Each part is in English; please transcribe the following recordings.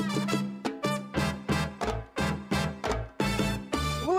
Well,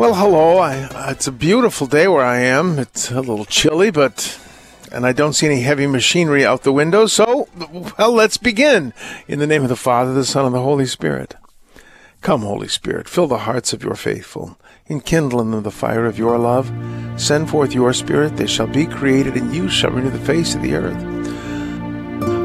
Well, hello. I, uh, it's a beautiful day where I am. It's a little chilly, but. And I don't see any heavy machinery out the window, so, well, let's begin. In the name of the Father, the Son, and the Holy Spirit. Come, Holy Spirit, fill the hearts of your faithful, enkindle in them the fire of your love. Send forth your Spirit, they shall be created, and you shall renew the face of the earth.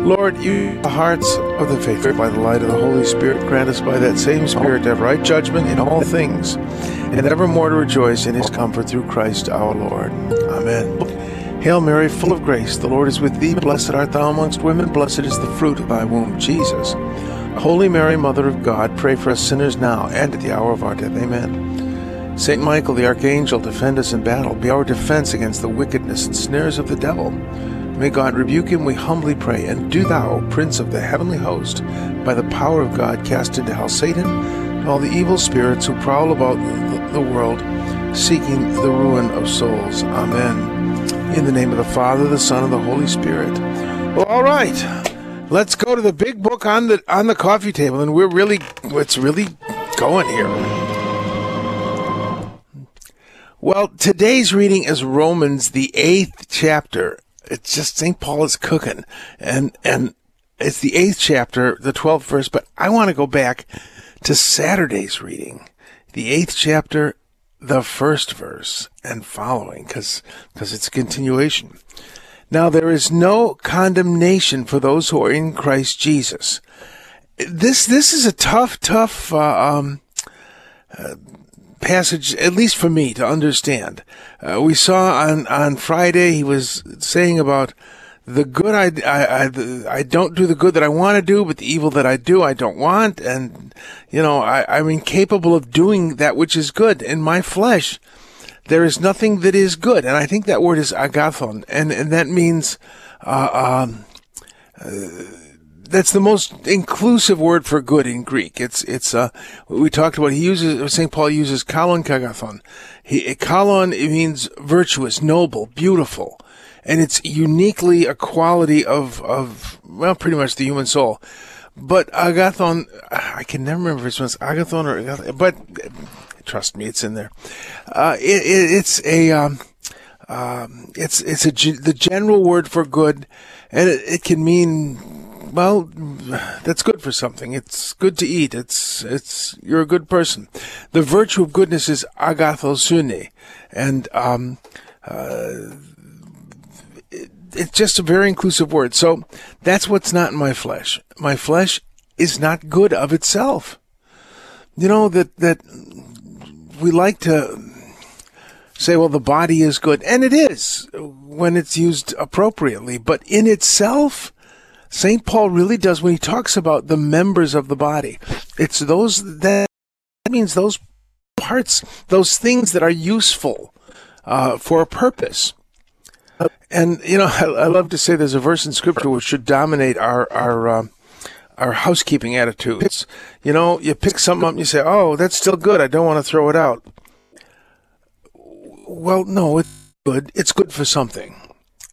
Lord, you the hearts of the faithful by the light of the Holy Spirit. Grant us by that same Spirit to have right judgment in all things, and evermore to rejoice in his comfort through Christ our Lord. Amen. Hail Mary, full of grace, the Lord is with thee. Blessed art thou amongst women, blessed is the fruit of thy womb, Jesus. Holy Mary, Mother of God, pray for us sinners now and at the hour of our death. Amen. Saint Michael the Archangel, defend us in battle. Be our defense against the wickedness and snares of the devil. May God rebuke him, we humbly pray. And do thou, Prince of the heavenly host, by the power of God, cast into hell Satan and all the evil spirits who prowl about the, the world, seeking the ruin of souls. Amen. In the name of the Father, the Son, and the Holy Spirit. Well, all right. Let's go to the big book on the on the coffee table, and we're really it's really going here. Well, today's reading is Romans, the eighth chapter. It's just St. Paul is cooking, and and it's the eighth chapter, the twelfth verse. But I want to go back to Saturday's reading, the eighth chapter, the first verse and following, because because it's a continuation. Now there is no condemnation for those who are in Christ Jesus. This this is a tough, tough uh, um, uh, passage, at least for me to understand. Uh, we saw on on Friday he was saying about the good I, I, I, I don't do the good that I want to do, but the evil that I do I don't want, and you know I, I'm incapable of doing that which is good in my flesh. There is nothing that is good, and I think that word is agathon, and and that means. Uh, um, uh, that's the most inclusive word for good in Greek. It's it's uh we talked about. He uses Saint Paul uses kalon kagathon. He kalon it means virtuous, noble, beautiful, and it's uniquely a quality of of well, pretty much the human soul. But agathon, I can never remember if it's agathon or agathon, but trust me, it's in there. Uh, it, it, it's a um, um, it's it's a the general word for good, and it, it can mean well, that's good for something. It's good to eat. It's it's you're a good person. The virtue of goodness is agathosune, and um, uh, it, it's just a very inclusive word. So that's what's not in my flesh. My flesh is not good of itself. You know that that we like to say, well, the body is good, and it is when it's used appropriately, but in itself St. Paul really does when he talks about the members of the body. It's those that means those parts, those things that are useful uh, for a purpose. And you know, I, I, love to say there's a verse in Scripture which should dominate our our uh, our housekeeping attitudes. You know, you pick something up and you say, "Oh, that's still good. I don't want to throw it out." Well, no, it's good. It's good for something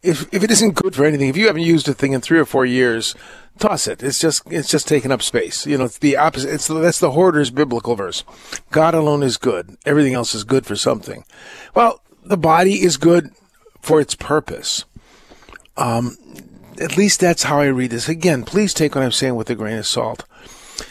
if if it isn't good for anything, if you haven't used a thing in three or four years, toss it. It's just it's just taking up space. You know, it's the opposite. It's that's the hoarder's biblical verse. God alone is good. Everything else is good for something. Well, the body is good for its purpose. Um, at least that's how I read this. Again, please take what I'm saying with a grain of salt.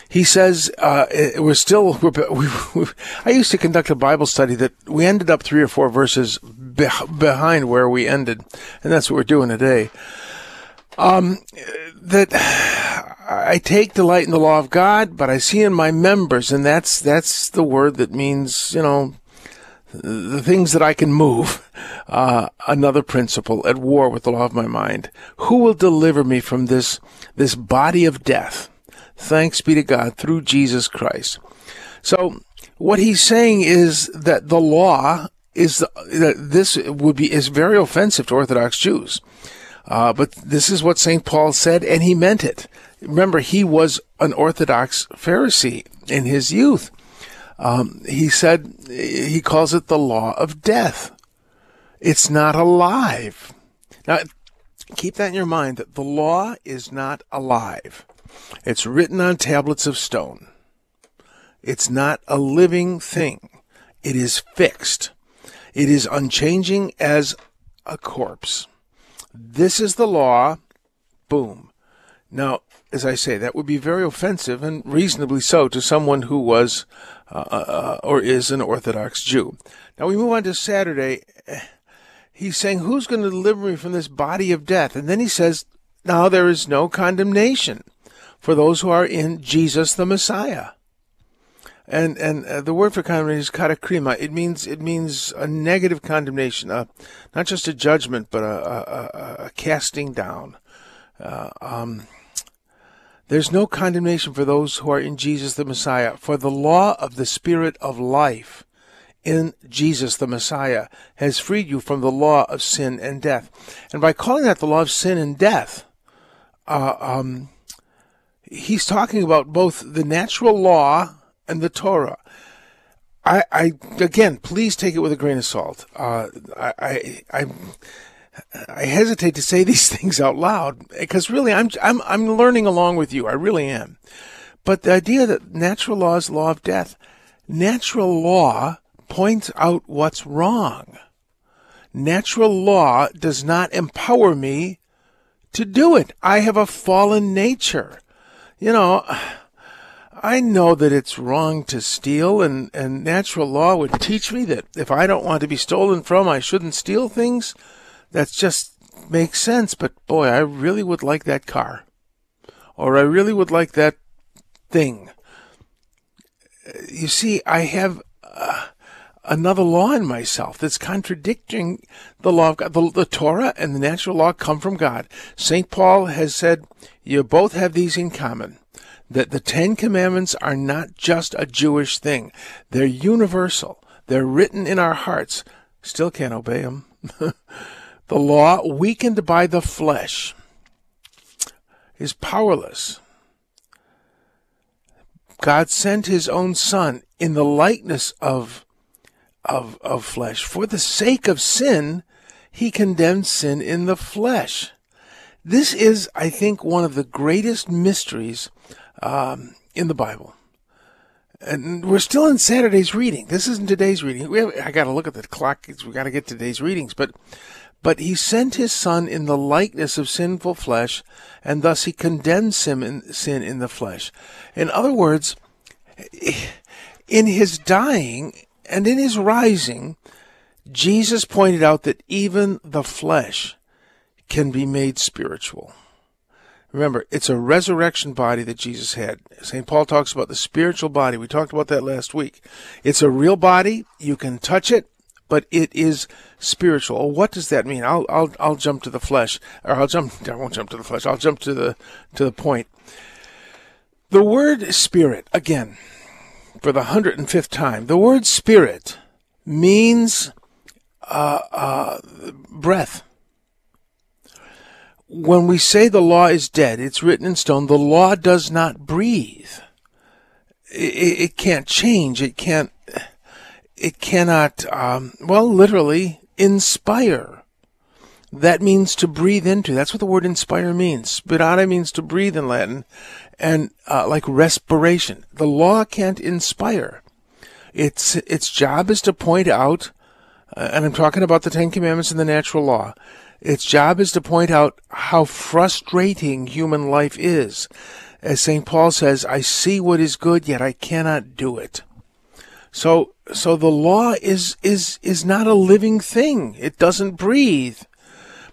He says uh, we're still. We're, we, we, I used to conduct a Bible study that we ended up three or four verses be- behind where we ended, and that's what we're doing today. Um, that I take delight in the law of God, but I see in my members, and that's that's the word that means you know the things that I can move. Uh, another principle at war with the law of my mind. Who will deliver me from this, this body of death? Thanks be to God through Jesus Christ. So what he's saying is that the law is that this would be is very offensive to Orthodox Jews. Uh, but this is what St. Paul said, and he meant it. Remember, he was an Orthodox Pharisee in his youth. Um, he said, he calls it the law of death. It's not alive. Now, keep that in your mind that the law is not alive. It's written on tablets of stone. It's not a living thing. It is fixed. It is unchanging as a corpse. This is the law. Boom. Now, as I say, that would be very offensive and reasonably so to someone who was uh, uh, or is an Orthodox Jew. Now we move on to Saturday. He's saying, Who's going to deliver me from this body of death? And then he says, Now there is no condemnation for those who are in Jesus the Messiah. And and uh, the word for condemnation is katakrima. It means it means a negative condemnation, uh, not just a judgment, but a, a, a, casting down. Uh, um, there's no condemnation for those who are in Jesus the Messiah, for the law of the Spirit of life in Jesus the Messiah has freed you from the law of sin and death. And by calling that the law of sin and death, uh, um, he's talking about both the natural law and the Torah. I, I again, please take it with a grain of salt. Uh, I, I, I, I hesitate to say these things out loud because really, I'm, I'm, I'm learning along with you. I really am. But the idea that natural law is law of death, natural law points out what's wrong. Natural law does not empower me to do it. I have a fallen nature. You know, I know that it's wrong to steal, and, and natural law would teach me that if I don't want to be stolen from, I shouldn't steal things. That just makes sense, but boy, I really would like that car. Or I really would like that thing. You see, I have uh, another law in myself that's contradicting the law of God. The, the Torah and the natural law come from God. St. Paul has said, you both have these in common that the Ten Commandments are not just a Jewish thing. They're universal. They're written in our hearts. Still can't obey them. the law, weakened by the flesh, is powerless. God sent his own son in the likeness of, of, of flesh. For the sake of sin, he condemned sin in the flesh. This is, I think, one of the greatest mysteries um, in the Bible. And we're still in Saturday's reading. This isn't today's reading. We have, I got to look at the clock. We got to get today's readings. But, but he sent his son in the likeness of sinful flesh, and thus he condemns him in sin in the flesh. In other words, in his dying and in his rising, Jesus pointed out that even the flesh can be made spiritual. Remember, it's a resurrection body that Jesus had. St. Paul talks about the spiritual body. We talked about that last week. It's a real body. You can touch it, but it is spiritual. What does that mean? I'll, I'll, I'll jump to the flesh, or I'll jump, I won't jump to the flesh. I'll jump to the, to the point. The word spirit, again, for the 105th time, the word spirit means, uh, uh, breath when we say the law is dead, it's written in stone, the law does not breathe. It, it can't change. It can't, it cannot, um, well, literally inspire. That means to breathe into. That's what the word inspire means. Spirare means to breathe in Latin and, uh, like respiration. The law can't inspire. Its, its job is to point out, uh, and I'm talking about the Ten Commandments and the natural law its job is to point out how frustrating human life is. As St. Paul says, I see what is good, yet I cannot do it. So, so the law is, is, is not a living thing. It doesn't breathe.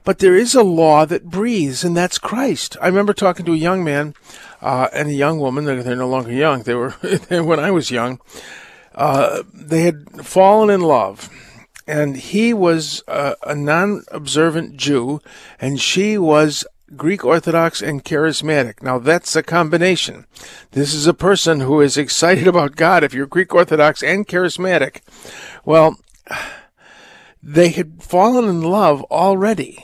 But there is a law that breathes, and that's Christ. I remember talking to a young man uh, and a young woman. They're, they're no longer young. They were when I was young. Uh, they had fallen in love, and he was a, a non-observant Jew, and she was Greek Orthodox and charismatic. Now that's a combination. This is a person who is excited about God. If you're Greek Orthodox and charismatic, well, they had fallen in love already.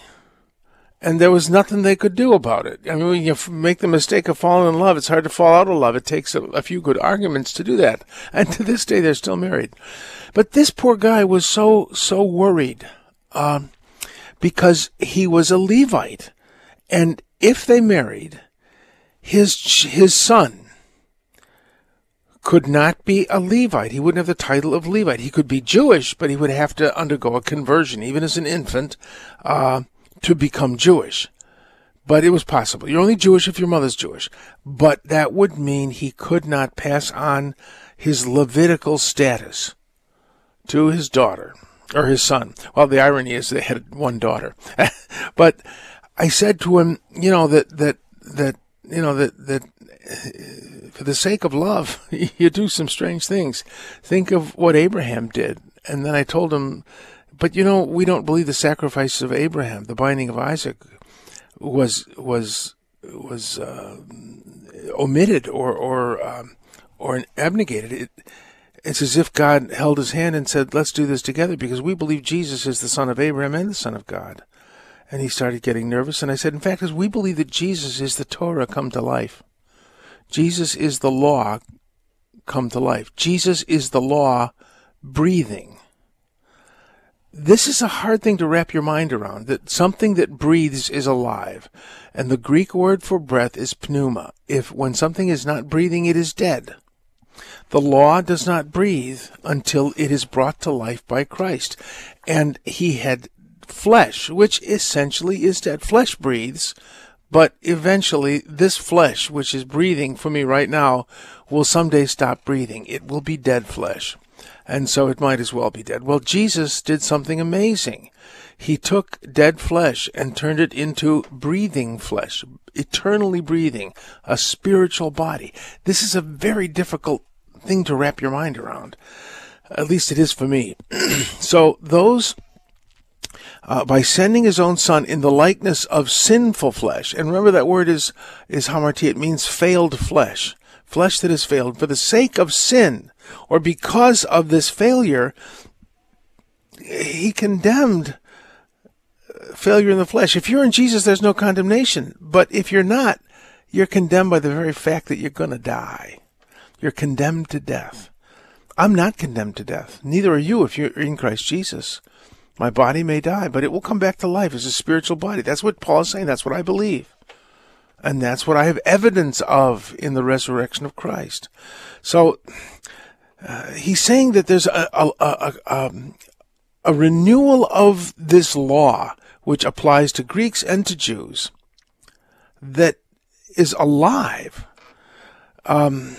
And there was nothing they could do about it. I mean, when you make the mistake of falling in love, it's hard to fall out of love. It takes a, a few good arguments to do that. And to this day, they're still married. But this poor guy was so, so worried, um, because he was a Levite. And if they married, his, his son could not be a Levite. He wouldn't have the title of Levite. He could be Jewish, but he would have to undergo a conversion, even as an infant, uh, to become Jewish. But it was possible. You're only Jewish if your mother's Jewish. But that would mean he could not pass on his Levitical status to his daughter or his son. Well, the irony is they had one daughter. but I said to him, you know, that, that, that, you know, that, that for the sake of love, you do some strange things. Think of what Abraham did. And then I told him, but you know, we don't believe the sacrifice of Abraham, the binding of Isaac, was was was uh, omitted or or um, or abnegated. It, it's as if God held his hand and said, "Let's do this together," because we believe Jesus is the son of Abraham and the son of God. And he started getting nervous, and I said, "In fact, as we believe that Jesus is the Torah come to life." Jesus is the law come to life. Jesus is the law breathing. This is a hard thing to wrap your mind around, that something that breathes is alive. And the Greek word for breath is pneuma. If when something is not breathing, it is dead. The law does not breathe until it is brought to life by Christ. And he had flesh, which essentially is dead. Flesh breathes, but eventually, this flesh, which is breathing for me right now, will someday stop breathing. It will be dead flesh. And so it might as well be dead. Well, Jesus did something amazing. He took dead flesh and turned it into breathing flesh, eternally breathing, a spiritual body. This is a very difficult thing to wrap your mind around. At least it is for me. so those uh, by sending his own son in the likeness of sinful flesh. And remember that word is, is hamarti. It means failed flesh. Flesh that has failed. For the sake of sin, or because of this failure, he condemned failure in the flesh. If you're in Jesus, there's no condemnation. But if you're not, you're condemned by the very fact that you're going to die. You're condemned to death. I'm not condemned to death. Neither are you if you're in Christ Jesus. My body may die, but it will come back to life as a spiritual body. That's what Paul is saying. That's what I believe. And that's what I have evidence of in the resurrection of Christ. So uh, he's saying that there's a, a, a, a, um, a renewal of this law, which applies to Greeks and to Jews, that is alive. Um,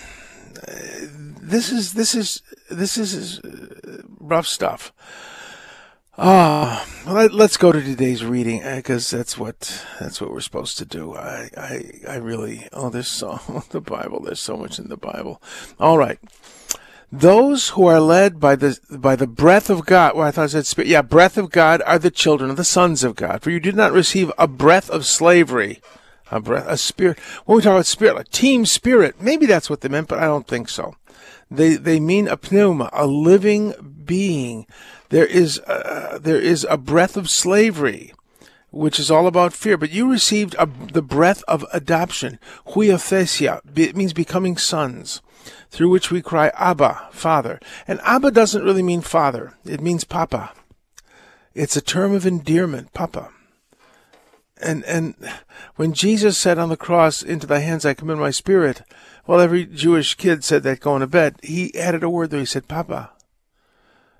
this is this is this is uh, rough stuff. Ah, let, us go to today's reading because uh, that's what that's what we're supposed to do. I, I I really oh, there's so the Bible. There's so much in the Bible. All right, those who are led by the by the breath of God. Well, I thought I said spirit. Yeah, breath of God are the children of the sons of God. For you did not receive a breath of slavery, a breath, a spirit. When we talk about spirit, a team spirit, maybe that's what they meant, but I don't think so. They they mean a pneuma, a living being there is a, there is a breath of slavery, which is all about fear. But you received a, the breath of adoption, huiothesia. It means becoming sons, through which we cry Abba, Father. And Abba doesn't really mean father; it means Papa. It's a term of endearment, Papa. And and when Jesus said on the cross, "Into thy hands I commend my spirit," well, every Jewish kid said that going to bed. He added a word there. He said, "Papa."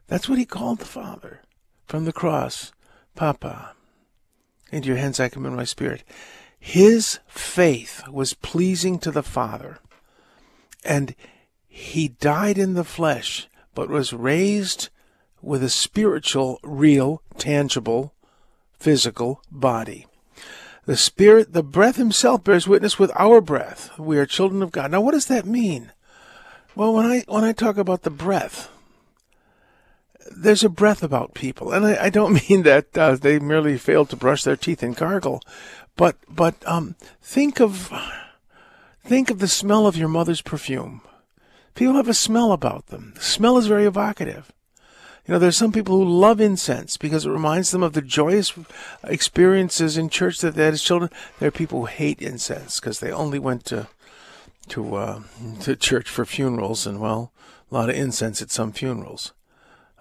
That's what he called the Father from the cross. Papa, into your hands I commend my spirit. His faith was pleasing to the Father, and he died in the flesh, but was raised with a spiritual, real, tangible, physical body. The Spirit, the breath Himself bears witness with our breath. We are children of God. Now, what does that mean? Well, when I when I talk about the breath, there's a breath about people, and I, I don't mean that uh, they merely fail to brush their teeth and gargle, but but um, think of think of the smell of your mother's perfume. People have a smell about them. The smell is very evocative. You know, there's some people who love incense because it reminds them of the joyous experiences in church that they had as children. There are people who hate incense because they only went to to uh, to church for funerals, and well, a lot of incense at some funerals.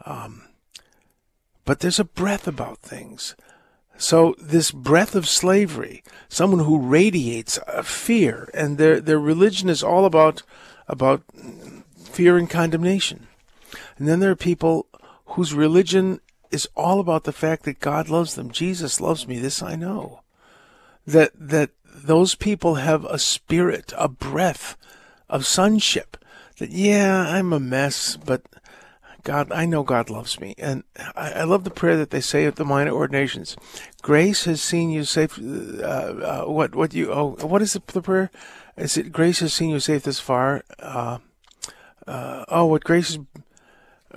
Um, but there's a breath about things. So this breath of slavery, someone who radiates fear, and their their religion is all about about fear and condemnation. And then there are people whose religion is all about the fact that God loves them. Jesus loves me. This I know. That that those people have a spirit, a breath of sonship. That yeah, I'm a mess, but God, I know God loves me, and I, I love the prayer that they say at the minor ordinations. Grace has seen you safe. Uh, uh, what what you oh what is the, the prayer? Is it grace has seen you safe this far? Uh, uh oh, what grace is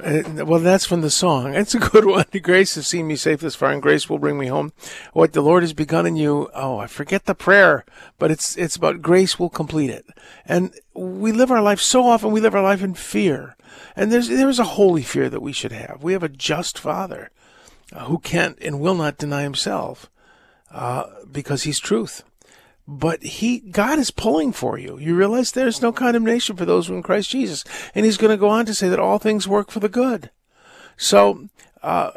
uh, well, that's from the song. It's a good one. Grace has seen me safe this far, and grace will bring me home. What the Lord has begun in you. Oh, I forget the prayer, but it's it's about grace will complete it. And we live our life so often. We live our life in fear, and there's there's a holy fear that we should have. We have a just Father uh, who can't and will not deny Himself uh, because He's truth but he God is pulling for you. You realize there's no condemnation for those who are in Christ Jesus, and He's going to go on to say that all things work for the good. So uh,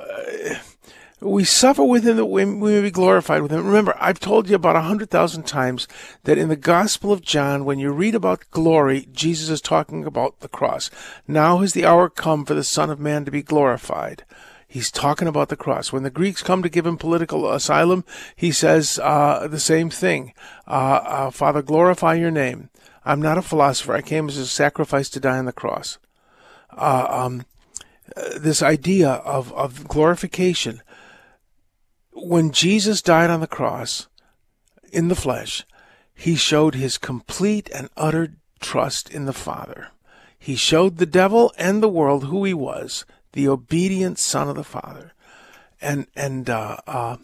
we suffer with Him that we may be glorified with Him. Remember, I've told you about a hundred thousand times that in the Gospel of John, when you read about glory, Jesus is talking about the cross. Now has the hour come for the Son of Man to be glorified. He's talking about the cross. When the Greeks come to give him political asylum, he says uh, the same thing. Uh, uh, Father, glorify your name. I'm not a philosopher. I came as a sacrifice to die on the cross. Uh, um, this idea of, of glorification. When Jesus died on the cross in the flesh, he showed his complete and utter trust in the Father. He showed the devil and the world who he was, the obedient son of the Father. And, and, uh, uh,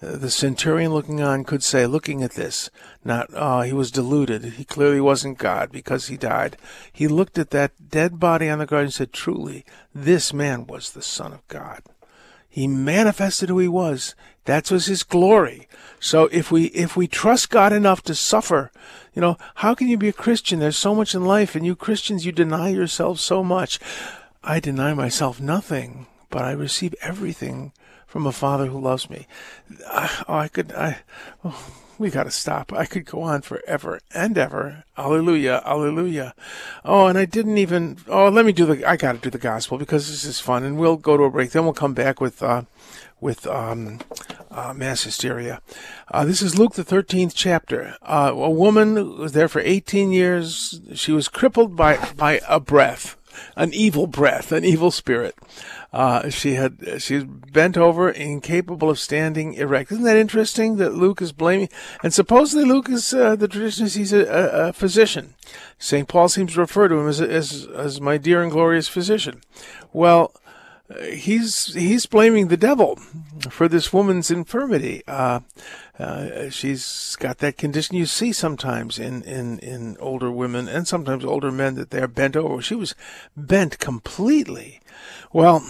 the centurion looking on could say, looking at this, not, uh, he was deluded. He clearly wasn't God because he died. He looked at that dead body on the ground and said, truly, this man was the Son of God. He manifested who he was. That was his glory. So if we, if we trust God enough to suffer, you know, how can you be a Christian? There's so much in life and you Christians, you deny yourselves so much. I deny myself nothing, but I receive everything from a Father who loves me. I, oh, I could, I, oh, we got to stop. I could go on forever and ever. Alleluia, alleluia. Oh, and I didn't even. Oh, let me do the. I got to do the gospel because this is fun, and we'll go to a break. Then we'll come back with uh, with um, uh, mass hysteria. Uh, this is Luke the thirteenth chapter. Uh, a woman was there for eighteen years. She was crippled by by a breath an evil breath, an evil spirit. Uh, she had she's bent over, incapable of standing erect. Isn't that interesting that Luke is blaming? And supposedly Luke is uh, the tradition is he's a, a, a physician. Saint Paul seems to refer to him as, as as my dear and glorious physician. Well, he's he's blaming the devil for this woman's infirmity. Uh, uh, she's got that condition you see sometimes in, in, in older women and sometimes older men that they're bent over. She was bent completely. Well,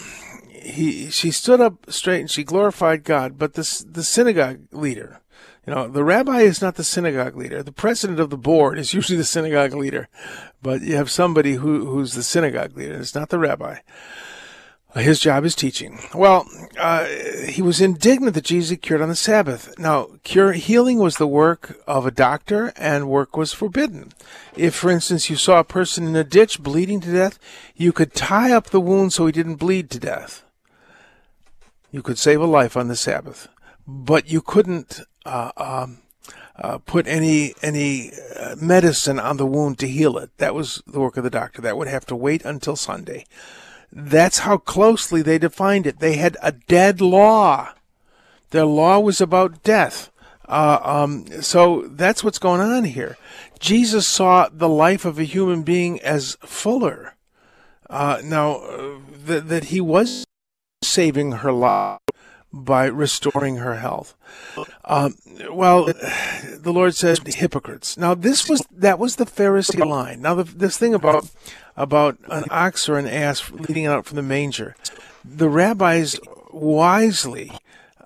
he she stood up straight and she glorified God, but the the synagogue leader. You know, the rabbi is not the synagogue leader. The president of the board is usually the synagogue leader, but you have somebody who, who's the synagogue leader. It's not the rabbi. His job is teaching. Well, uh, he was indignant that Jesus cured on the Sabbath. Now, cure healing was the work of a doctor, and work was forbidden. If, for instance, you saw a person in a ditch bleeding to death, you could tie up the wound so he didn't bleed to death. You could save a life on the Sabbath, but you couldn't uh, um, uh, put any any uh, medicine on the wound to heal it. That was the work of the doctor. That would have to wait until Sunday. That's how closely they defined it. They had a dead law. Their law was about death. Uh, um, so that's what's going on here. Jesus saw the life of a human being as fuller. Uh, now, uh, that, that he was saving her life by restoring her health. Um, well, the Lord says hypocrites. Now, this was that was the Pharisee line. Now, the, this thing about about an ox or an ass leading out from the manger, the rabbis wisely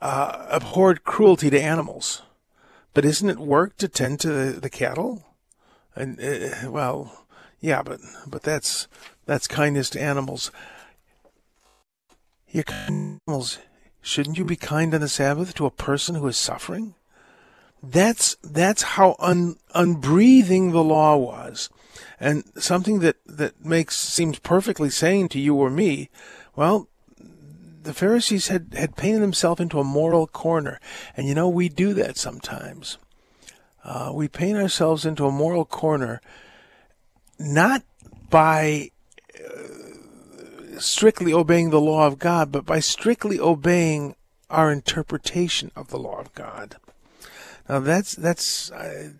uh, abhorred cruelty to animals. But isn't it work to tend to the, the cattle? And uh, well, yeah, but but that's that's kindness to animals. Animals, shouldn't you be kind on the Sabbath to a person who is suffering? That's that's how un, unbreathing the law was, and something that that makes seems perfectly sane to you or me. Well, the Pharisees had, had painted themselves into a moral corner. And you know, we do that sometimes. Uh, we paint ourselves into a moral corner not by uh, strictly obeying the law of God, but by strictly obeying our interpretation of the law of God. That's that's I,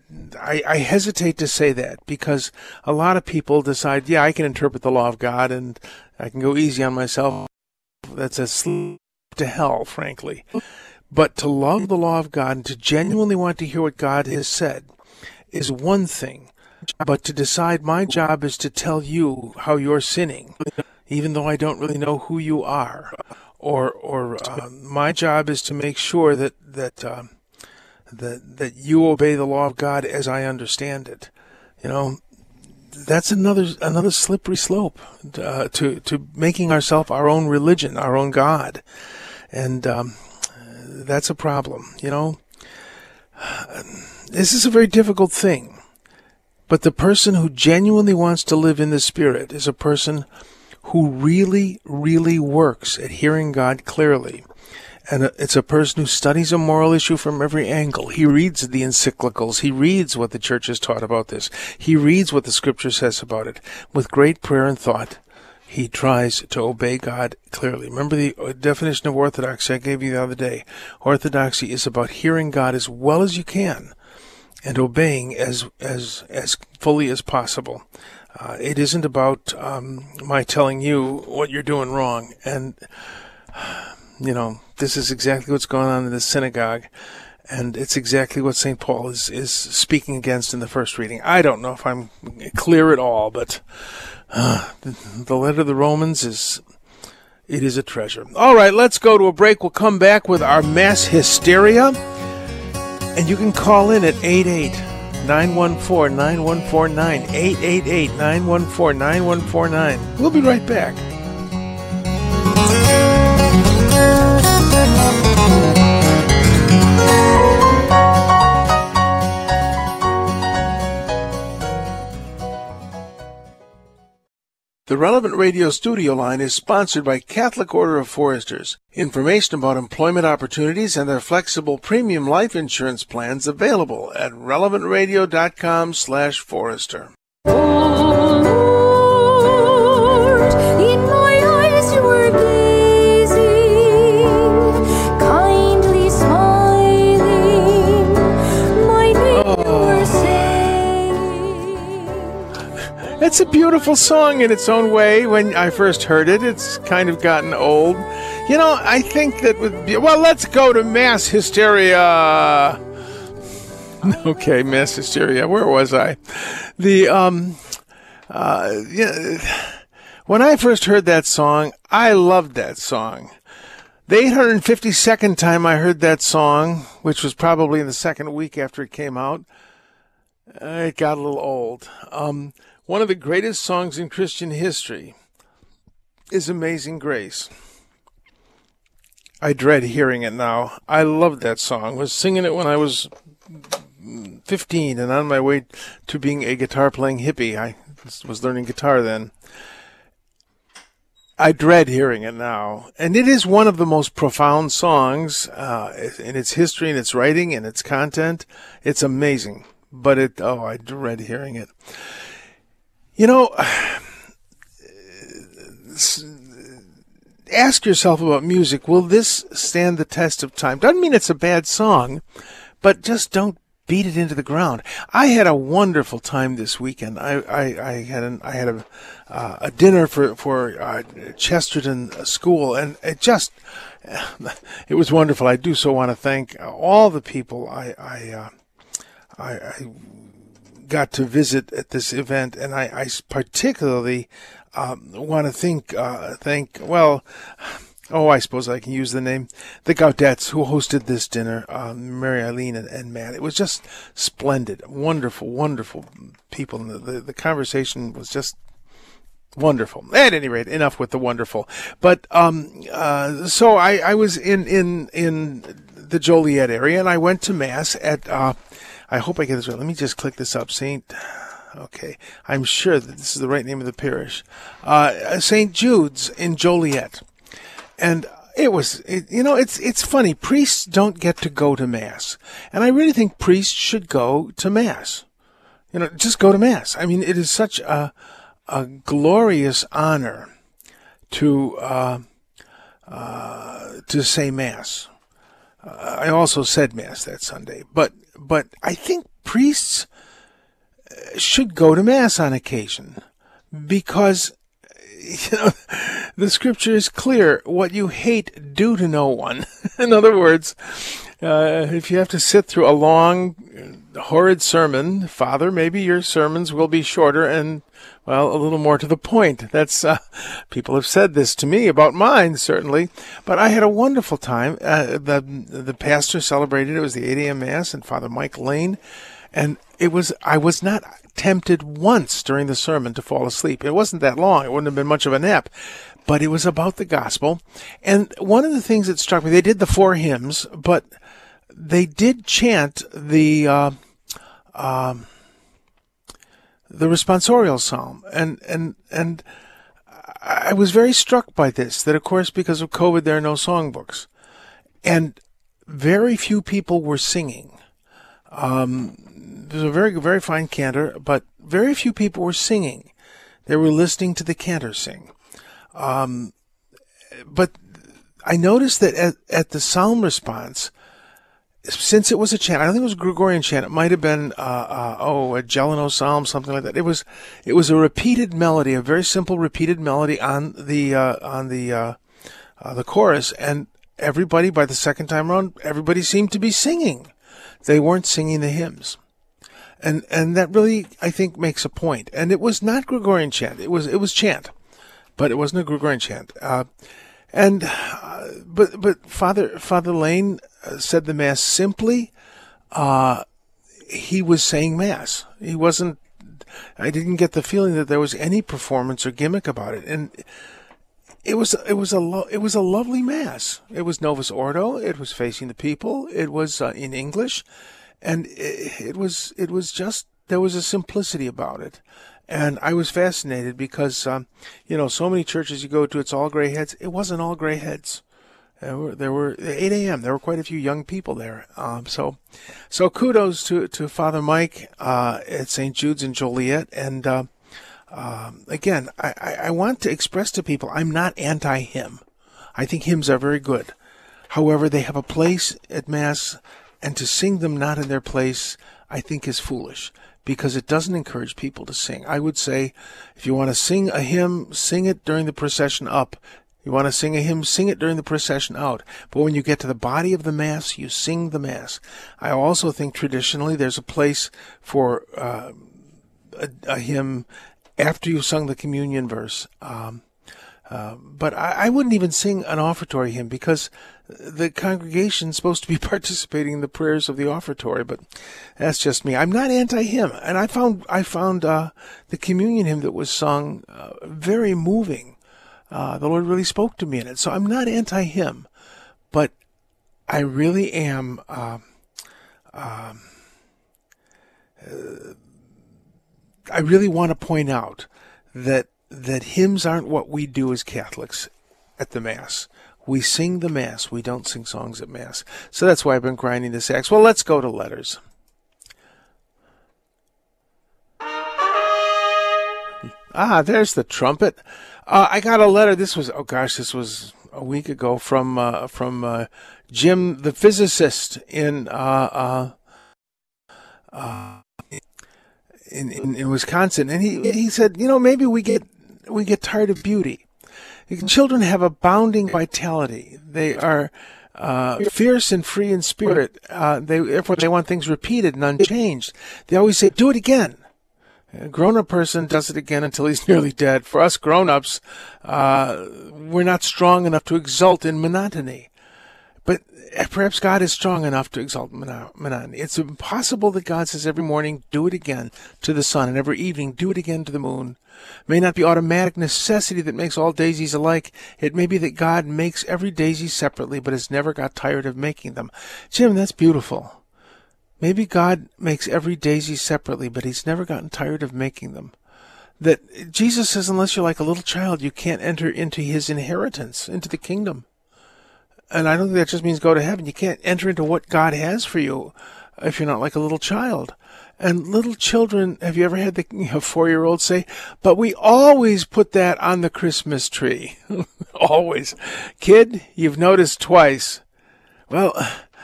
I hesitate to say that because a lot of people decide, yeah, I can interpret the law of God and I can go easy on myself that's a slip to hell, frankly. But to love the law of God and to genuinely want to hear what God has said is one thing. But to decide my job is to tell you how you're sinning, even though I don't really know who you are. Or, or uh, my job is to make sure that that uh, that that you obey the law of God as I understand it. You know, that's another another slippery slope uh, to to making ourselves our own religion, our own God, and um, that's a problem. You know, this is a very difficult thing, but the person who genuinely wants to live in the Spirit is a person who really, really works at hearing God clearly and it's a person who studies a moral issue from every angle. He reads the encyclicals. He reads what the church has taught about this. He reads what the scripture says about it. With great prayer and thought, he tries to obey God clearly. Remember the uh, definition of orthodoxy I gave you the other day. Orthodoxy is about hearing God as well as you can and obeying as as as fully as possible. Uh, it isn't about um, my telling you what you're doing wrong and you know, this is exactly what's going on in the synagogue. And it's exactly what St. Paul is, is speaking against in the first reading. I don't know if I'm clear at all, but uh, the, the letter of the Romans is it is a treasure. All right, let's go to a break. We'll come back with our mass hysteria. And you can call in at 88 914 9149. 888 914 9149. We'll be right back. The Relevant Radio studio line is sponsored by Catholic Order of Foresters. Information about employment opportunities and their flexible premium life insurance plans available at relevantradio.com It's a beautiful song in its own way. When I first heard it, it's kind of gotten old. You know, I think that be. Well, let's go to mass hysteria. Okay, mass hysteria. Where was I? The um, uh, yeah. When I first heard that song, I loved that song. The 852nd time I heard that song, which was probably in the second week after it came out, it got a little old. Um, one of the greatest songs in Christian history is Amazing Grace. I dread hearing it now. I loved that song. I was singing it when I was 15 and on my way to being a guitar playing hippie. I was learning guitar then. I dread hearing it now. And it is one of the most profound songs uh, in its history and its writing and its content. It's amazing. But it, oh, I dread hearing it. You know, ask yourself about music. Will this stand the test of time? Doesn't mean it's a bad song, but just don't beat it into the ground. I had a wonderful time this weekend. I, I, I had an, I had a, uh, a dinner for, for, uh, Chesterton School and it just, it was wonderful. I do so want to thank all the people I, I, uh, I, I got to visit at this event, and I, I particularly um, want to think, uh, thank, well, oh, I suppose I can use the name, the Gaudettes who hosted this dinner, um, Mary Eileen and, and, Matt. It was just splendid, wonderful, wonderful people. And the, the, the, conversation was just wonderful. At any rate, enough with the wonderful. But um, uh, so I, I was in, in, in the Joliet area, and I went to Mass at, uh, I hope I get this right. Let me just click this up. St. Okay, I'm sure that this is the right name of the parish. Uh, St. Jude's in Joliet and it was it, you know it's it's funny priests don't get to go to mass and i really think priests should go to mass you know just go to mass i mean it is such a a glorious honor to uh, uh, to say mass uh, i also said mass that sunday but but i think priests uh, should go to mass on occasion because you know, the scripture is clear. What you hate, do to no one. In other words, uh, if you have to sit through a long, horrid sermon, Father, maybe your sermons will be shorter and, well, a little more to the point. That's, uh, people have said this to me about mine, certainly. But I had a wonderful time. Uh, the, the pastor celebrated, it was the 8 a.m. Mass, and Father Mike Lane. And it was, I was not tempted once during the sermon to fall asleep. It wasn't that long. It wouldn't have been much of a nap, but it was about the gospel. And one of the things that struck me, they did the four hymns, but they did chant the, uh, um, the responsorial psalm. And, and, and I was very struck by this, that of course, because of COVID, there are no songbooks. And very few people were singing. Um, there's a very very fine cantor, but very few people were singing. They were listening to the cantor sing. Um, but I noticed that at, at the psalm response, since it was a chant, I think it was a Gregorian chant. It might have been, uh, uh, oh, a Gelineau psalm, something like that. It was, it was a repeated melody, a very simple repeated melody on the, uh, on the, uh, uh, the chorus, and everybody by the second time around, everybody seemed to be singing. They weren't singing the hymns and and that really I think makes a point. And it was not Gregorian chant; it was it was chant, but it wasn't a Gregorian chant. Uh, and but but Father Father Lane said the mass simply. Uh, he was saying mass. He wasn't. I didn't get the feeling that there was any performance or gimmick about it, and it was it was a lo- it was a lovely mass. It was Novus Ordo. It was facing the people. It was uh, in English and it, it was it was just there was a simplicity about it and I was fascinated because, um, you know, so many churches you go to, it's all gray heads. It wasn't all gray heads. There were, there were 8 a.m. There were quite a few young people there. Um, so, so kudos to, to Father Mike, uh, at St. Jude's in Joliet. And, uh, um, again, I, I want to express to people, I'm not anti-hymn. I think hymns are very good. However, they have a place at Mass and to sing them not in their place, I think is foolish because it doesn't encourage people to sing. I would say if you want to sing a hymn, sing it during the procession up. You want to sing a hymn, sing it during the procession out. But when you get to the body of the Mass, you sing the Mass. I also think traditionally there's a place for uh, a, a, hymn after you've sung the communion verse. Um, uh, but I, I, wouldn't even sing an offertory hymn because the congregation's supposed to be participating in the prayers of the offertory, but that's just me. I'm not anti-hymn, and I found I found uh, the communion hymn that was sung uh, very moving. Uh, the Lord really spoke to me in it, so I'm not anti-hymn, but I really am. Um, um, uh, I really want to point out that that hymns aren't what we do as Catholics at the Mass. We sing the Mass. We don't sing songs at Mass. So that's why I've been grinding this axe. Well, let's go to letters. Ah, there's the trumpet. Uh, I got a letter. This was, oh gosh, this was a week ago from uh, from uh, Jim, the physicist in uh, uh, in, in, in Wisconsin, and he he said, you know, maybe we get we get tired of beauty. Children have abounding vitality. They are uh, fierce and free in spirit. Uh, they therefore they want things repeated and unchanged. They always say, "Do it again." A grown-up person does it again until he's nearly dead. For us grown-ups, uh, we're not strong enough to exult in monotony. But perhaps God is strong enough to exalt monotony. It's impossible that God says every morning, do it again to the sun, and every evening, do it again to the moon. It may not be automatic necessity that makes all daisies alike. It may be that God makes every daisy separately, but has never got tired of making them. Jim, that's beautiful. Maybe God makes every daisy separately, but he's never gotten tired of making them. That Jesus says, unless you're like a little child, you can't enter into his inheritance, into the kingdom. And I don't think that just means go to heaven. You can't enter into what God has for you if you're not like a little child. And little children, have you ever had the you know, four year old say, but we always put that on the Christmas tree? always. Kid, you've noticed twice. Well,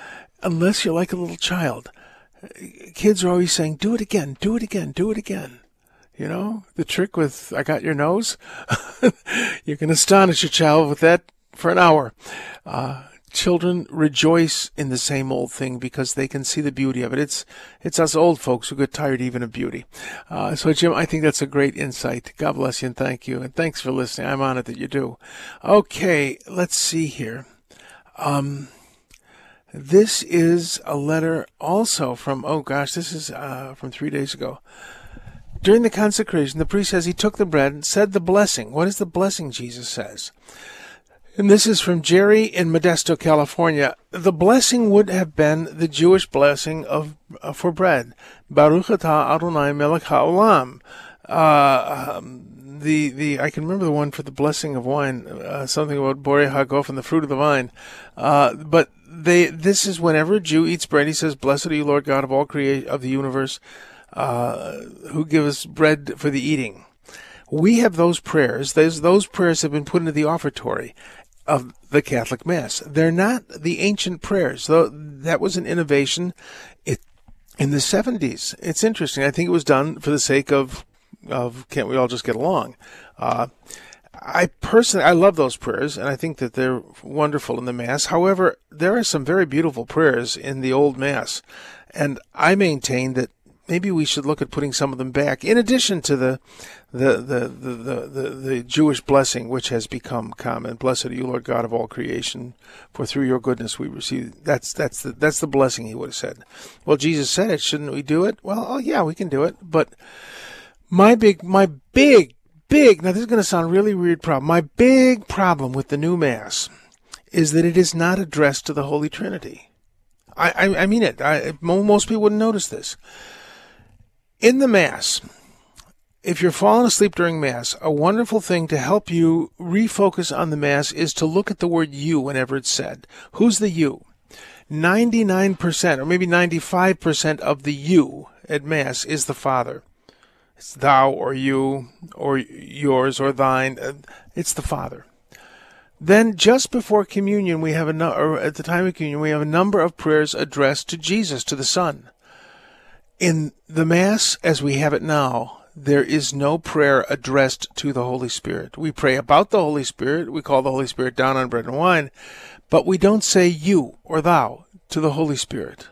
unless you're like a little child, kids are always saying, do it again, do it again, do it again. You know, the trick with I got your nose? you can astonish a child with that for an hour. Uh, children rejoice in the same old thing because they can see the beauty of it. It's it's us old folks who get tired even of beauty. Uh, so Jim, I think that's a great insight. God bless you and thank you, and thanks for listening. I'm honored that you do. Okay, let's see here. Um, this is a letter also from oh gosh, this is uh, from three days ago. During the consecration, the priest says he took the bread and said the blessing. What is the blessing Jesus says? And this is from Jerry in Modesto, California. The blessing would have been the Jewish blessing of uh, for bread. Baruch atah Adonai melech haolam. Uh, um, the the I can remember the one for the blessing of wine, uh, something about Borei Hagof and the fruit of the vine. Uh, but they this is whenever a Jew eats bread, he says, "Blessed are you, Lord God of all create of the universe, uh, who gives bread for the eating." We have those prayers. Those those prayers have been put into the offertory of the Catholic Mass. They're not the ancient prayers, though that was an innovation it, in the 70s. It's interesting. I think it was done for the sake of, of can't we all just get along? Uh, I personally, I love those prayers, and I think that they're wonderful in the Mass. However, there are some very beautiful prayers in the Old Mass, and I maintain that maybe we should look at putting some of them back, in addition to the the the the the, the, the Jewish blessing which has become common. Blessed are you, Lord God of all creation, for through your goodness we receive. That's that's the that's the blessing he would have said. Well, Jesus said it. Shouldn't we do it? Well, oh yeah, we can do it. But my big my big big now this is going to sound really weird problem. My big problem with the new mass is that it is not addressed to the Holy Trinity. I I, I mean it. I, most people wouldn't notice this. In the Mass, if you're falling asleep during Mass, a wonderful thing to help you refocus on the Mass is to look at the word you whenever it's said. Who's the you? 99% or maybe 95% of the you at Mass is the Father. It's thou or you or yours or thine. Uh, it's the Father. Then, just before communion, we have a or at the time of communion, we have a number of prayers addressed to Jesus, to the Son. In the Mass, as we have it now, there is no prayer addressed to the Holy Spirit. We pray about the Holy Spirit. We call the Holy Spirit down on bread and wine, but we don't say you or thou to the Holy Spirit.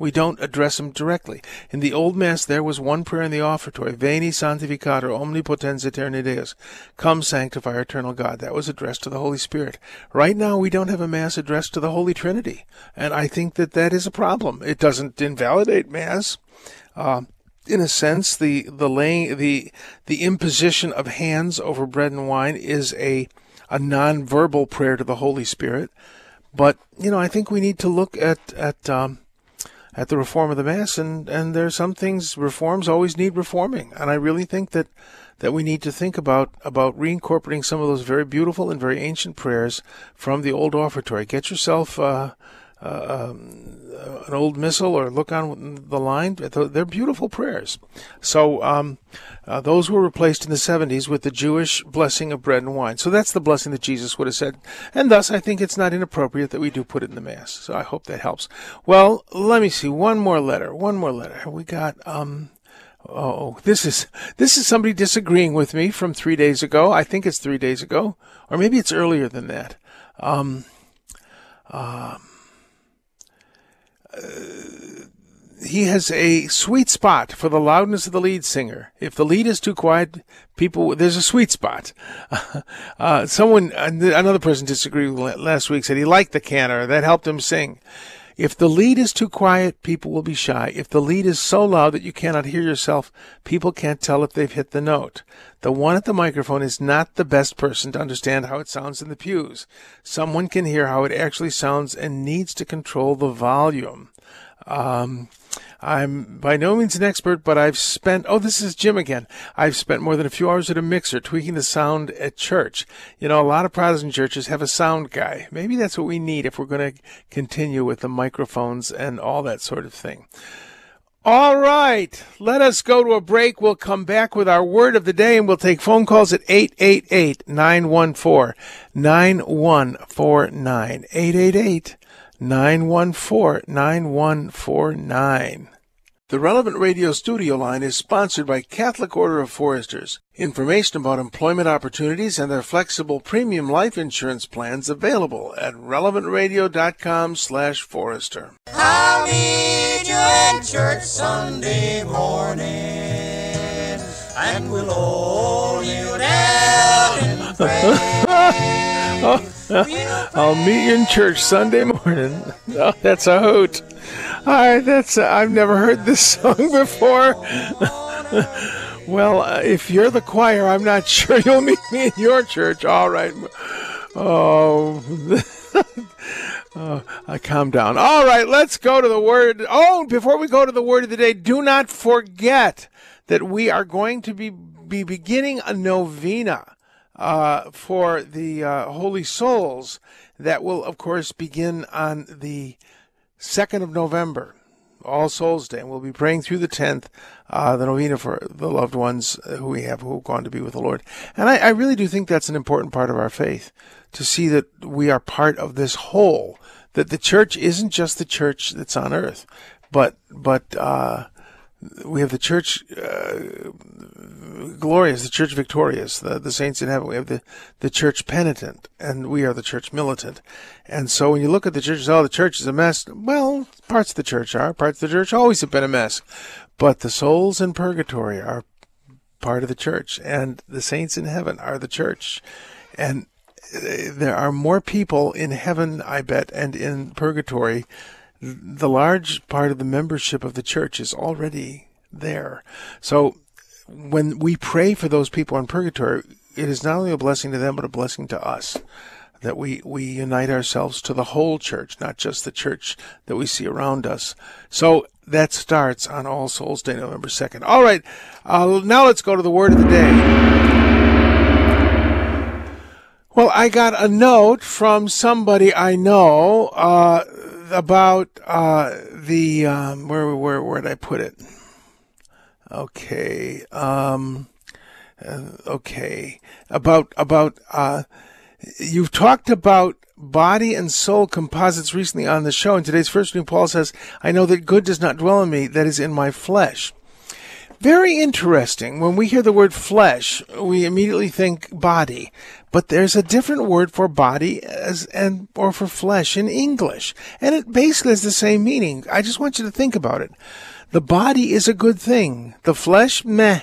We don't address him directly. In the Old Mass, there was one prayer in the offertory, Veni Sanctificator Omnipotens Aeterne Deus, Come Sanctify Eternal God. That was addressed to the Holy Spirit. Right now, we don't have a Mass addressed to the Holy Trinity, and I think that that is a problem. It doesn't invalidate Mass. Uh, in a sense, the the laying the the imposition of hands over bread and wine is a a non-verbal prayer to the Holy Spirit. But you know, I think we need to look at at um, at the reform of the mass, and and there are some things reforms always need reforming, and I really think that that we need to think about about reincorporating some of those very beautiful and very ancient prayers from the old offertory. Get yourself. Uh, uh, um, an old missal or look on the line. They're beautiful prayers. So um, uh, those were replaced in the 70s with the Jewish blessing of bread and wine. So that's the blessing that Jesus would have said. And thus, I think it's not inappropriate that we do put it in the Mass. So I hope that helps. Well, let me see. One more letter. One more letter. We got. Um, Oh, this is this is somebody disagreeing with me from three days ago. I think it's three days ago, or maybe it's earlier than that. Um, um, he has a sweet spot for the loudness of the lead singer. If the lead is too quiet, people there's a sweet spot. Uh, someone, another person disagreed last week said he liked the cantor that helped him sing. If the lead is too quiet, people will be shy. If the lead is so loud that you cannot hear yourself, people can't tell if they've hit the note. The one at the microphone is not the best person to understand how it sounds in the pews. Someone can hear how it actually sounds and needs to control the volume. Um, I'm by no means an expert, but I've spent, oh, this is Jim again. I've spent more than a few hours at a mixer tweaking the sound at church. You know, a lot of Protestant churches have a sound guy. Maybe that's what we need if we're going to continue with the microphones and all that sort of thing. All right, let us go to a break. We'll come back with our word of the day and we'll take phone calls at 888 914 9149. 888 914 9149. The Relevant Radio studio line is sponsored by Catholic Order of Foresters. Information about employment opportunities and their flexible premium life insurance plans available at relevantradio.com slash forester. I'll meet you in church Sunday morning and we'll hold you down in prayer. I'll meet you in church Sunday morning. Oh, that's a hoot. Right, that's uh, I've never heard this song before. well, uh, if you're the choir, I'm not sure you'll meet me in your church. All right. Oh. oh, I calm down. All right, let's go to the word. Oh, before we go to the word of the day, do not forget that we are going to be be beginning a novena uh, for the uh, Holy Souls that will, of course, begin on the 2nd of November, All Souls Day. And we'll be praying through the 10th, uh, the novena for the loved ones who we have who have gone to be with the Lord. And I, I really do think that's an important part of our faith to see that we are part of this whole, that the church isn't just the church that's on earth, but, but, uh, we have the church uh, glorious, the church victorious, the, the saints in heaven. We have the, the church penitent, and we are the church militant. And so when you look at the church, oh, the church is a mess. Well, parts of the church are. Parts of the church always have been a mess. But the souls in purgatory are part of the church, and the saints in heaven are the church. And uh, there are more people in heaven, I bet, and in purgatory the large part of the membership of the church is already there. So when we pray for those people in purgatory, it is not only a blessing to them, but a blessing to us. That we, we unite ourselves to the whole church, not just the church that we see around us. So that starts on All Souls Day, November 2nd. All right, uh, now let's go to the word of the day. Well, I got a note from somebody I know uh, about uh, the um, where where where did I put it? Okay, um, uh, okay about about uh, you've talked about body and soul composites recently on the show. In today's first reading, Paul says, "I know that good does not dwell in me; that is in my flesh." Very interesting. When we hear the word flesh, we immediately think body, but there's a different word for body as and or for flesh in English, and it basically has the same meaning. I just want you to think about it. The body is a good thing. The flesh, meh.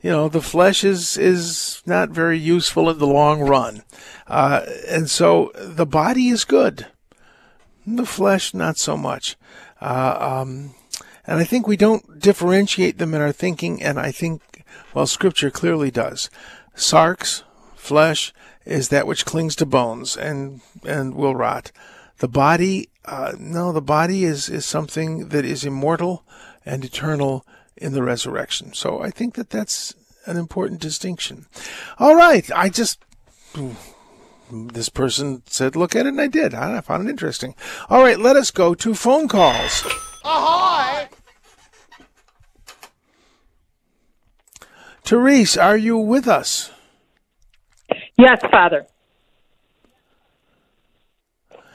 You know, the flesh is is not very useful in the long run, uh, and so the body is good. The flesh, not so much. Uh, um, and I think we don't differentiate them in our thinking, and I think, well, Scripture clearly does. Sarx, flesh, is that which clings to bones and, and will rot. The body, uh, no, the body is, is something that is immortal and eternal in the resurrection. So I think that that's an important distinction. All right, I just this person said, look at it, and I did. I found it interesting. All right, let us go to phone calls. Ahoy! Therese, are you with us? Yes, Father.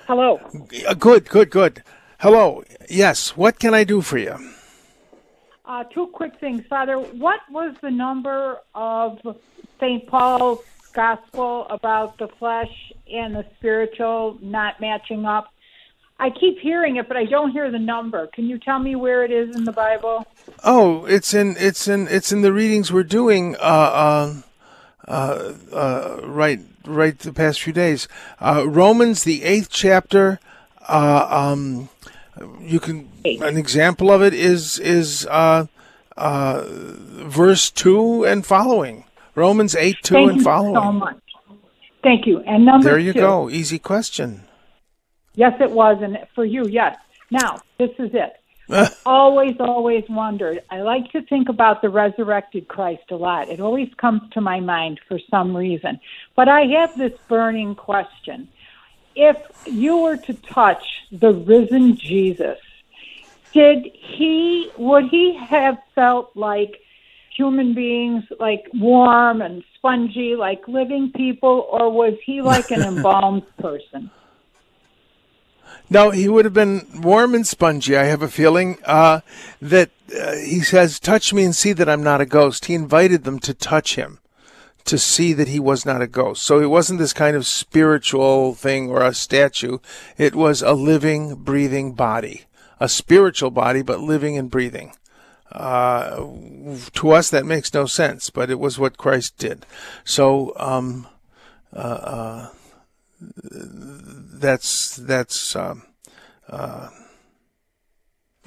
Hello. Uh, Good, good, good. Hello. Yes, what can I do for you? Uh, two quick things, Father. What was the number of St. Paul's gospel about the flesh and the spiritual not matching up? I keep hearing it, but I don't hear the number. Can you tell me where it is in the Bible? Oh, it's in it's in it's in the readings we're doing. Uh, uh, uh, uh, right, right. The past few days, uh, Romans, the eighth chapter. Uh, um, you can an example of it is is uh, uh, verse two and following. Romans eight two Thank and you following. so much. Thank you. And number There you two. go. Easy question. Yes, it was, and for you, yes. Now, this is it. always, always wondered. I like to think about the resurrected Christ a lot. It always comes to my mind for some reason. But I have this burning question. If you were to touch the risen Jesus, did he, would he have felt like human beings, like warm and spongy, like living people, or was he like an embalmed person? No, he would have been warm and spongy. I have a feeling uh, that uh, he says, "Touch me and see that I'm not a ghost." He invited them to touch him, to see that he was not a ghost. So it wasn't this kind of spiritual thing or a statue. It was a living, breathing body, a spiritual body, but living and breathing. Uh, to us, that makes no sense, but it was what Christ did. So. Um, that's that's um, uh,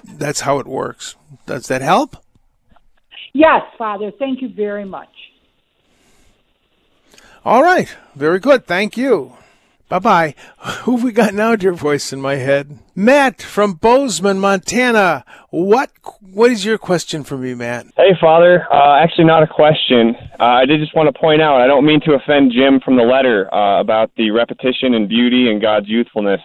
that's how it works. Does that help? Yes, Father. Thank you very much. All right, very good. Thank you. Bye bye. Who have we got now, dear voice in my head? Matt from Bozeman, Montana. What what is your question for me, Matt? Hey, Father. Uh, actually, not a question. Uh, I did just want to point out I don't mean to offend Jim from the letter uh, about the repetition and beauty and God's youthfulness,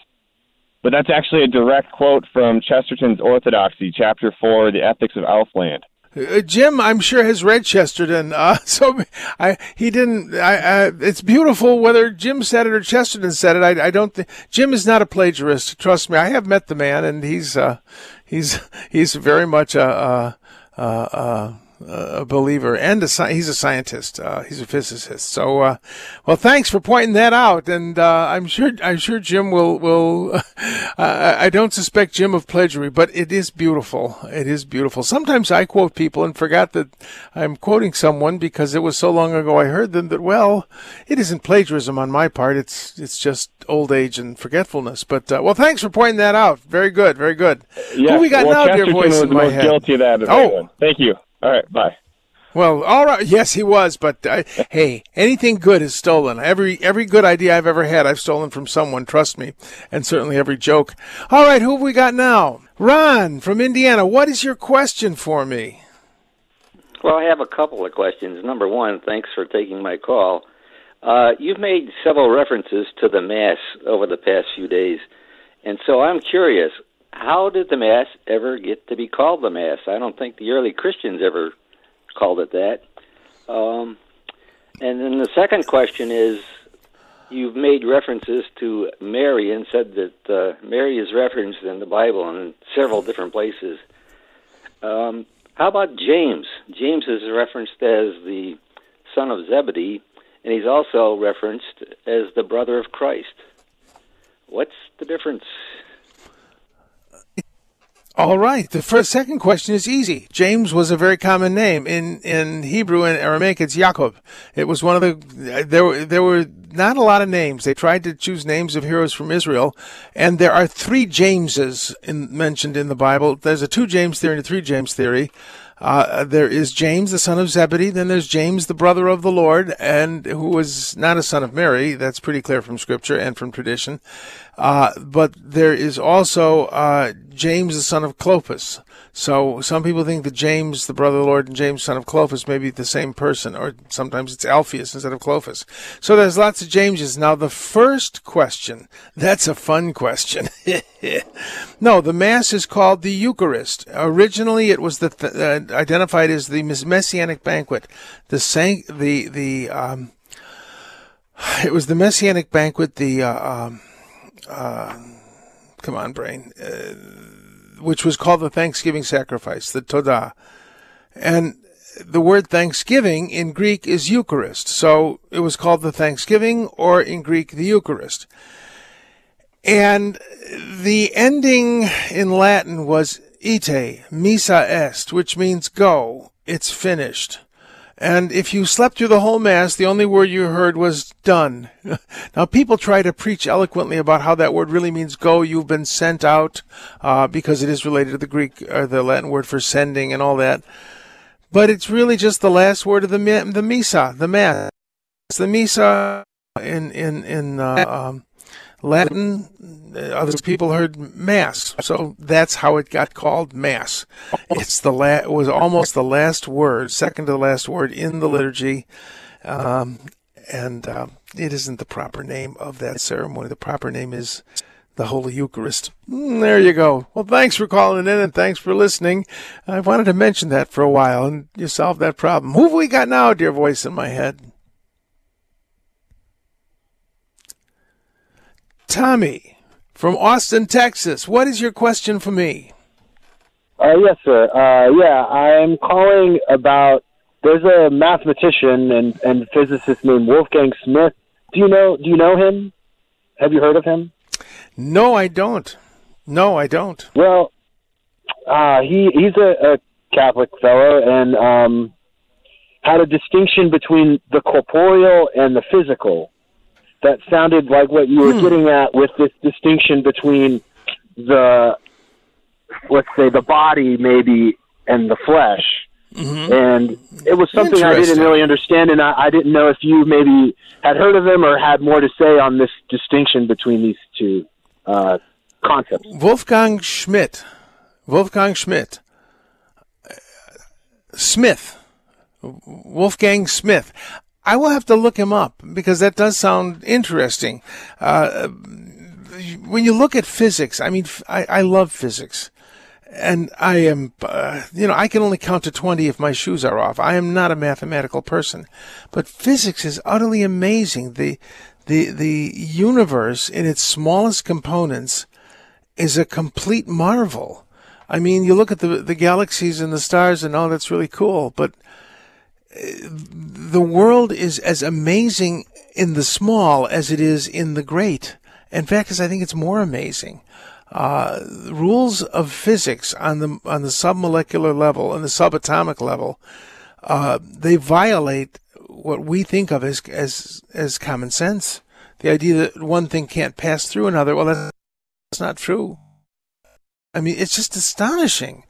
but that's actually a direct quote from Chesterton's Orthodoxy, Chapter 4, The Ethics of Elfland. Uh, Jim, I'm sure has read Chesterton, uh, so I he didn't. I, I, it's beautiful whether Jim said it or Chesterton said it. I, I don't think Jim is not a plagiarist. Trust me, I have met the man, and he's uh, he's he's very much a. a, a, a believer and a sci- he's a scientist. Uh, he's a physicist. So, uh, well, thanks for pointing that out. And uh, I'm sure I'm sure Jim will will. I don't suspect Jim of plagiarism, but it is beautiful. It is beautiful. Sometimes I quote people and forgot that I'm quoting someone because it was so long ago I heard them that well, it isn't plagiarism on my part. It's it's just old age and forgetfulness. But uh, well, thanks for pointing that out. Very good. Very good. Yeah, Who we got well, now, dear voice was in my most head? guilty of that. Of Oh. anyone. Thank you. All right, bye. Well, all right. Yes, he was. But uh, hey, anything good is stolen. Every every good idea I've ever had, I've stolen from someone. Trust me, and certainly every joke. All right, who have we got now? Ron from Indiana. What is your question for me? Well, I have a couple of questions. Number one, thanks for taking my call. Uh, you've made several references to the Mass over the past few days, and so I'm curious how did the Mass ever get to be called the Mass? I don't think the early Christians ever called it that. Um, and then the second question is you've made references to Mary and said that uh, Mary is referenced in the Bible in several different places. Um, how about James? James is referenced as the son of Zebedee, and he's also referenced as the brother of Christ. What's the difference? All right. The first, second question is easy. James was a very common name in in Hebrew and Aramaic. It's Jacob. It was one of the there were there were not a lot of names. They tried to choose names of heroes from Israel, and there are three Jameses in, mentioned in the Bible. There's a two James theory and a three James theory. Uh, there is James, the son of Zebedee. Then there's James, the brother of the Lord, and who was not a son of Mary. That's pretty clear from Scripture and from tradition. Uh, but there is also uh, James, the son of Clopas. So some people think that James, the brother of the Lord, and James, son of Clopas, may be the same person, or sometimes it's Alphaeus instead of Clopas. So there's lots of Jameses. Now, the first question, that's a fun question. no, the Mass is called the Eucharist. Originally, it was the th- uh, identified as the Messianic banquet. The san- the the um, it was the Messianic banquet. The uh, um, uh, come on, brain. Uh, which was called the Thanksgiving sacrifice, the Todah. And the word Thanksgiving in Greek is Eucharist. So it was called the Thanksgiving, or in Greek, the Eucharist. And the ending in Latin was ite, missa est, which means go, it's finished. And if you slept through the whole Mass, the only word you heard was done. now, people try to preach eloquently about how that word really means go, you've been sent out, uh, because it is related to the Greek or the Latin word for sending and all that. But it's really just the last word of the, the Missa, the Mass. The Missa in, in, in, uh, um, Latin, other people heard mass, so that's how it got called mass. It's the la- it was almost the last word, second to the last word in the liturgy, um, and uh, it isn't the proper name of that ceremony. The proper name is the Holy Eucharist. Mm, there you go. Well, thanks for calling in and thanks for listening. I wanted to mention that for a while, and you solved that problem. Who have we got now, dear voice in my head? Tommy from Austin, Texas. What is your question for me? Uh, yes, sir. Uh, yeah, I'm calling about. There's a mathematician and, and physicist named Wolfgang Smith. Do you know? Do you know him? Have you heard of him? No, I don't. No, I don't. Well, uh, he he's a, a Catholic fellow and um, had a distinction between the corporeal and the physical that sounded like what you were hmm. getting at with this distinction between the let's say the body maybe and the flesh. Mm-hmm. and it was something i didn't really understand and I, I didn't know if you maybe had heard of them or had more to say on this distinction between these two uh, concepts. Wolfgang schmidt. Wolfgang schmidt. Smith. Wolfgang smith I will have to look him up because that does sound interesting. Uh, when you look at physics, I mean, I, I love physics. And I am, uh, you know, I can only count to 20 if my shoes are off. I am not a mathematical person. But physics is utterly amazing. The, the, the universe in its smallest components is a complete marvel. I mean, you look at the, the galaxies and the stars and oh, that's really cool. But the world is as amazing in the small as it is in the great. In fact, I think it's more amazing. Uh, rules of physics on the on the submolecular level and the subatomic level, uh, they violate what we think of as as as common sense. The idea that one thing can't pass through another, well, that's not true. I mean, it's just astonishing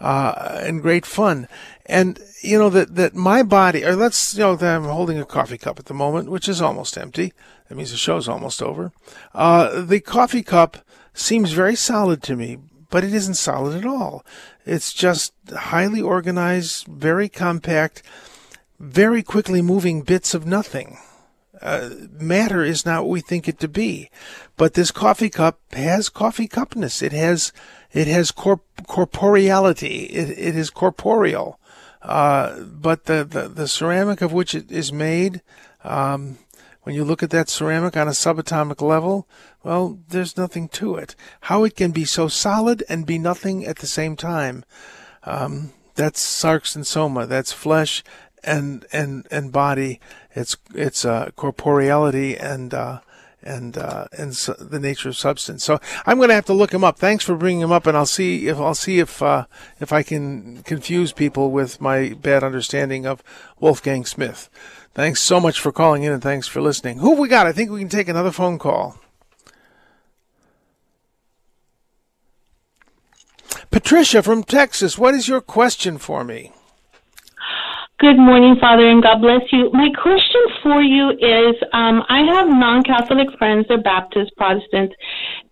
uh, and great fun. And you know that that my body, or let's you know that I'm holding a coffee cup at the moment, which is almost empty. That means the show's almost over. Uh, the coffee cup seems very solid to me, but it isn't solid at all. It's just highly organized, very compact, very quickly moving bits of nothing. Uh, matter is not what we think it to be. But this coffee cup has coffee cupness. It has it has corp- corporeality. It, it is corporeal. Uh, but the, the, the ceramic of which it is made, um, when you look at that ceramic on a subatomic level, well, there's nothing to it. How it can be so solid and be nothing at the same time, um, that's sarx and soma. That's flesh and and and body. It's it's uh, corporeality and uh, and uh, and so the nature of substance. So I'm going to have to look him up. Thanks for bringing him up, and I'll see if I'll see if uh, if I can confuse people with my bad understanding of Wolfgang Smith. Thanks so much for calling in, and thanks for listening. Who have we got? I think we can take another phone call. Patricia from Texas, what is your question for me? Good morning, Father, and God bless you. My question for you is um, I have non Catholic friends, they're Baptist, Protestants,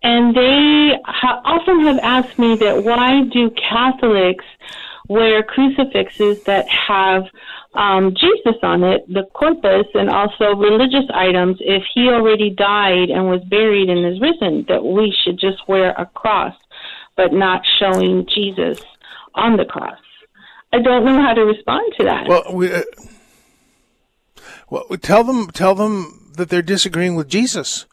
and they ha- often have asked me that why do Catholics wear crucifixes that have um, Jesus on it, the corpus, and also religious items if he already died and was buried and is risen, that we should just wear a cross, but not showing Jesus on the cross. I don't know how to respond to that. Well, we, uh, well, tell them, tell them that they're disagreeing with Jesus.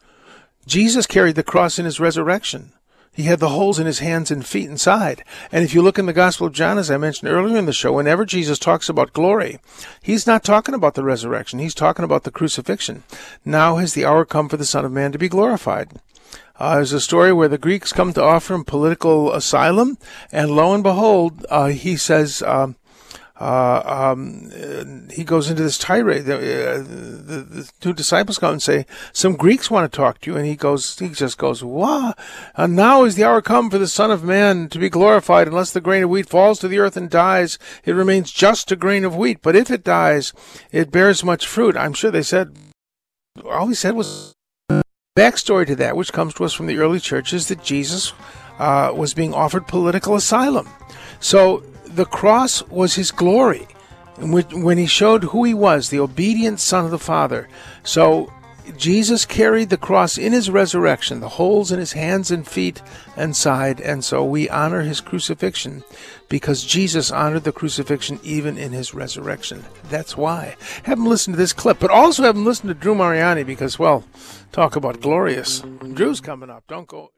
Jesus carried the cross in his resurrection. He had the holes in his hands and feet and side. And if you look in the Gospel of John, as I mentioned earlier in the show, whenever Jesus talks about glory, he's not talking about the resurrection. He's talking about the crucifixion. Now has the hour come for the Son of Man to be glorified. Uh, there's a story where the Greeks come to offer him political asylum, and lo and behold, uh, he says, um, uh, um, he goes into this tirade. The, uh, the, the, two disciples come and say, "Some Greeks want to talk to you," and he goes, he just goes, "Wah! And now is the hour come for the Son of Man to be glorified. Unless the grain of wheat falls to the earth and dies, it remains just a grain of wheat. But if it dies, it bears much fruit." I'm sure they said. All he said was backstory to that, which comes to us from the early churches, that Jesus uh, was being offered political asylum. So the cross was his glory when he showed who he was, the obedient Son of the Father. So Jesus carried the cross in his resurrection, the holes in his hands and feet and side, and so we honor his crucifixion because Jesus honored the crucifixion even in his resurrection. That's why. Have him listen to this clip, but also have him listen to Drew Mariani because, well, talk about glorious. Drew's coming up. Don't go.